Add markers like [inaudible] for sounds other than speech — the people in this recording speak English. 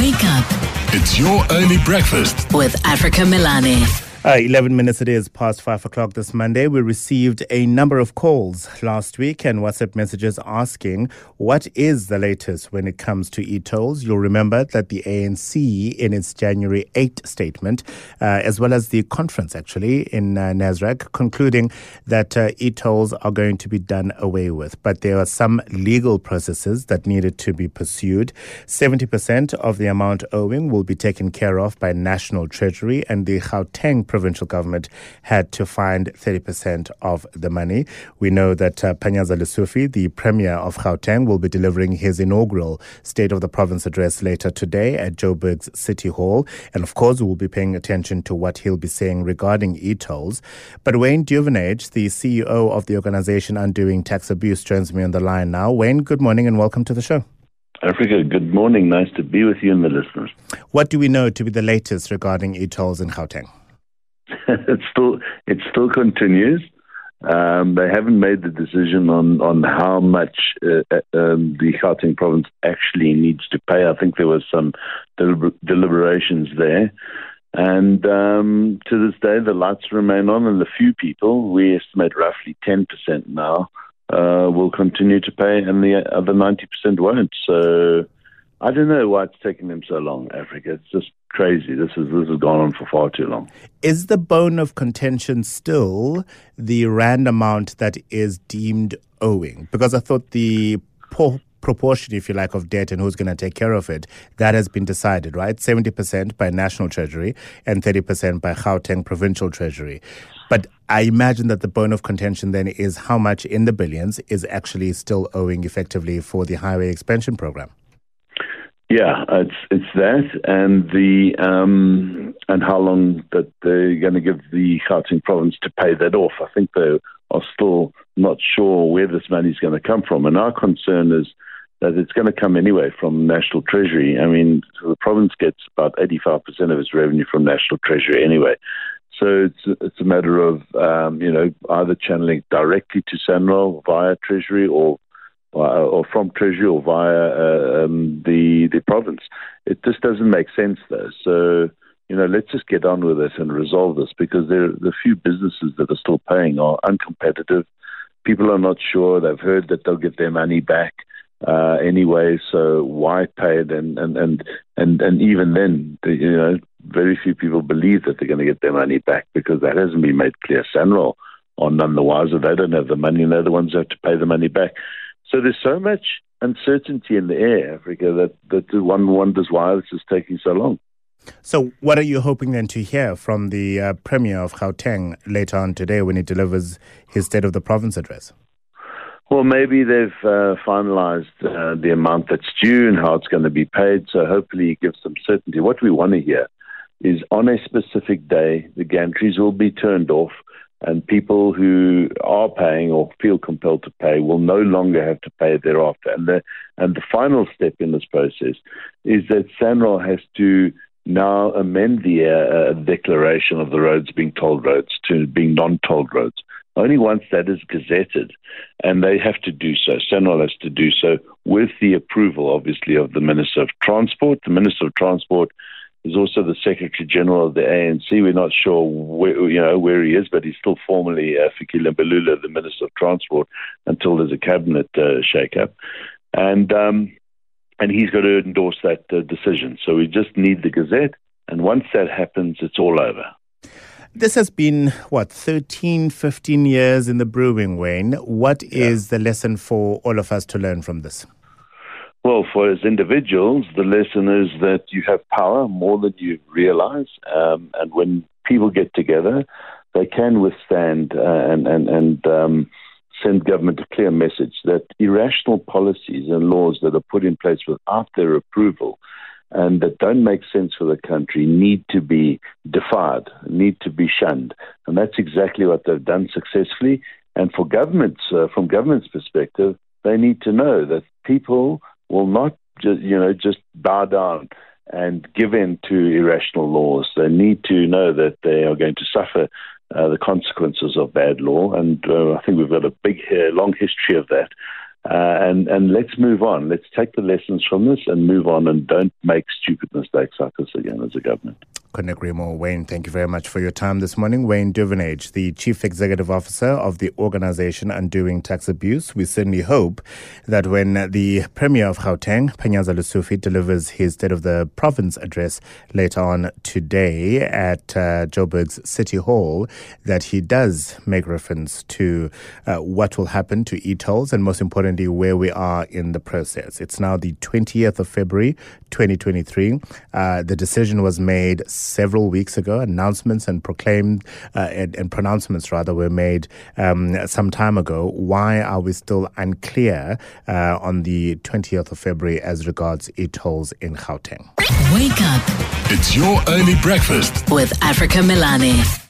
Wake up It's your early breakfast. with Africa Melane. Uh, 11 minutes it is past 5 o'clock this Monday. We received a number of calls last week and WhatsApp messages asking what is the latest when it comes to e-tolls. You'll remember that the ANC in its January 8 statement, uh, as well as the conference actually in uh, Nasrec, concluding that uh, e-tolls are going to be done away with. But there are some legal processes that needed to be pursued. 70% of the amount owing will be taken care of by National Treasury and the Gauteng provincial government had to find 30% of the money. We know that uh, Panyaza Lesufi, the Premier of Gauteng, will be delivering his inaugural State of the Province address later today at Joburg's City Hall. And of course, we'll be paying attention to what he'll be saying regarding e-tolls. But Wayne Duvenage, the CEO of the organization Undoing Tax Abuse, joins me on the line now. Wayne, good morning and welcome to the show. Africa, good morning. Nice to be with you and the listeners. What do we know to be the latest regarding e-tolls in Gauteng? [laughs] it still it still continues. Um, they haven't made the decision on, on how much uh, uh, um, the Gauteng province actually needs to pay. I think there was some deliber- deliberations there. And um, to this day, the lights remain on, and the few people, we estimate roughly 10% now, uh, will continue to pay, and the other 90% won't. So I don't know why it's taking them so long, Africa. It's just crazy. This is this has gone on for far too long. Is the bone of contention still the rand amount that is deemed owing? Because I thought the po- proportion, if you like, of debt and who's going to take care of it, that has been decided, right? 70% by National Treasury and 30% by Gauteng Provincial Treasury. But I imagine that the bone of contention then is how much in the billions is actually still owing effectively for the highway expansion program. Yeah, it's it's that, and the um, and how long that they're going to give the Gauteng province to pay that off. I think they are still not sure where this money is going to come from, and our concern is that it's going to come anyway from National Treasury. I mean, the province gets about eighty-five percent of its revenue from National Treasury anyway. So it's it's a matter of um, you know either channeling directly to SANRAL via Treasury or or from Treasury or via uh, um, the the province. It just doesn't make sense though. So you know, let's just get on with this and resolve this because there the few businesses that are still paying are uncompetitive. People are not sure. They've heard that they'll get their money back uh, anyway. So why pay it? And and and and, and even then, the, you know, very few people believe that they're going to get their money back because that hasn't been made clear. Sanral are none the wiser. They don't have the money, and they're the ones who have to pay the money back. So there's so much uncertainty in the air, Africa, that, that one wonders why this is taking so long. So, what are you hoping then to hear from the uh, Premier of Gauteng later on today when he delivers his State of the Province address? Well, maybe they've uh, finalized uh, the amount that's due and how it's going to be paid. So hopefully he gives some certainty. What we want to hear is on a specific day, the gantries will be turned off and people who are paying or feel compelled to pay will no longer have to pay thereafter. And the, and the final step in this process is that SANRAL has to now amend the uh, declaration of the roads being tolled roads to being non-tolled roads. Only once that is gazetted, and they have to do so. SANRAL has to do so with the approval, obviously, of the Minister of Transport. The Minister of Transport is also the Secretary General of the ANC. We're not sure where, you know, where he is, but he's still formally uh, Fikile Mbalula, the Minister of Transport, until there's a cabinet uh, shake-up. And, um, and he's got to endorse that uh, decision. So we just need the Gazette, and once that happens, it's all over. This has been, what, 13, 15 years in the brewing, Wayne. What yeah. is the lesson for all of us to learn from this? Well, for as individuals, the lesson is that you have power more than you realize. Um, and when people get together, they can withstand uh, and, and, and um, send government a clear message that irrational policies and laws that are put in place without their approval and that don't make sense for the country need to be defied, need to be shunned. And that's exactly what they've done successfully. And for governments, uh, from government's perspective, they need to know that people will not just, you know, just bow down and give in to irrational laws. They need to know that they are going to suffer uh, the consequences of bad law. And uh, I think we've got a big, uh, long history of that. Uh, and and let's move on. Let's take the lessons from this and move on, and don't make stupid mistakes like this again as a government. Couldn't. Wayne, thank you very much for your time this morning. Wayne Duvenage, the Chief Executive Officer of the organization Undoing Tax Abuse. We certainly hope that when the Premier of Gauteng, Panyaza Lesufi, delivers his State of the Province address later on today at uh, Joburg's City Hall, that he does make reference to uh, what will happen to e-tolls and most importantly, where we are in the process. It's now the 20th of February, 2023. Uh, the decision was made several weeks ago. Announcements and proclaimed uh, and, and, pronouncements rather were made um, some time ago. Why are we still unclear uh, on the 20th of February as regards e-tolls in Gauteng? Wake up. It's your early breakfast with Africa Melane.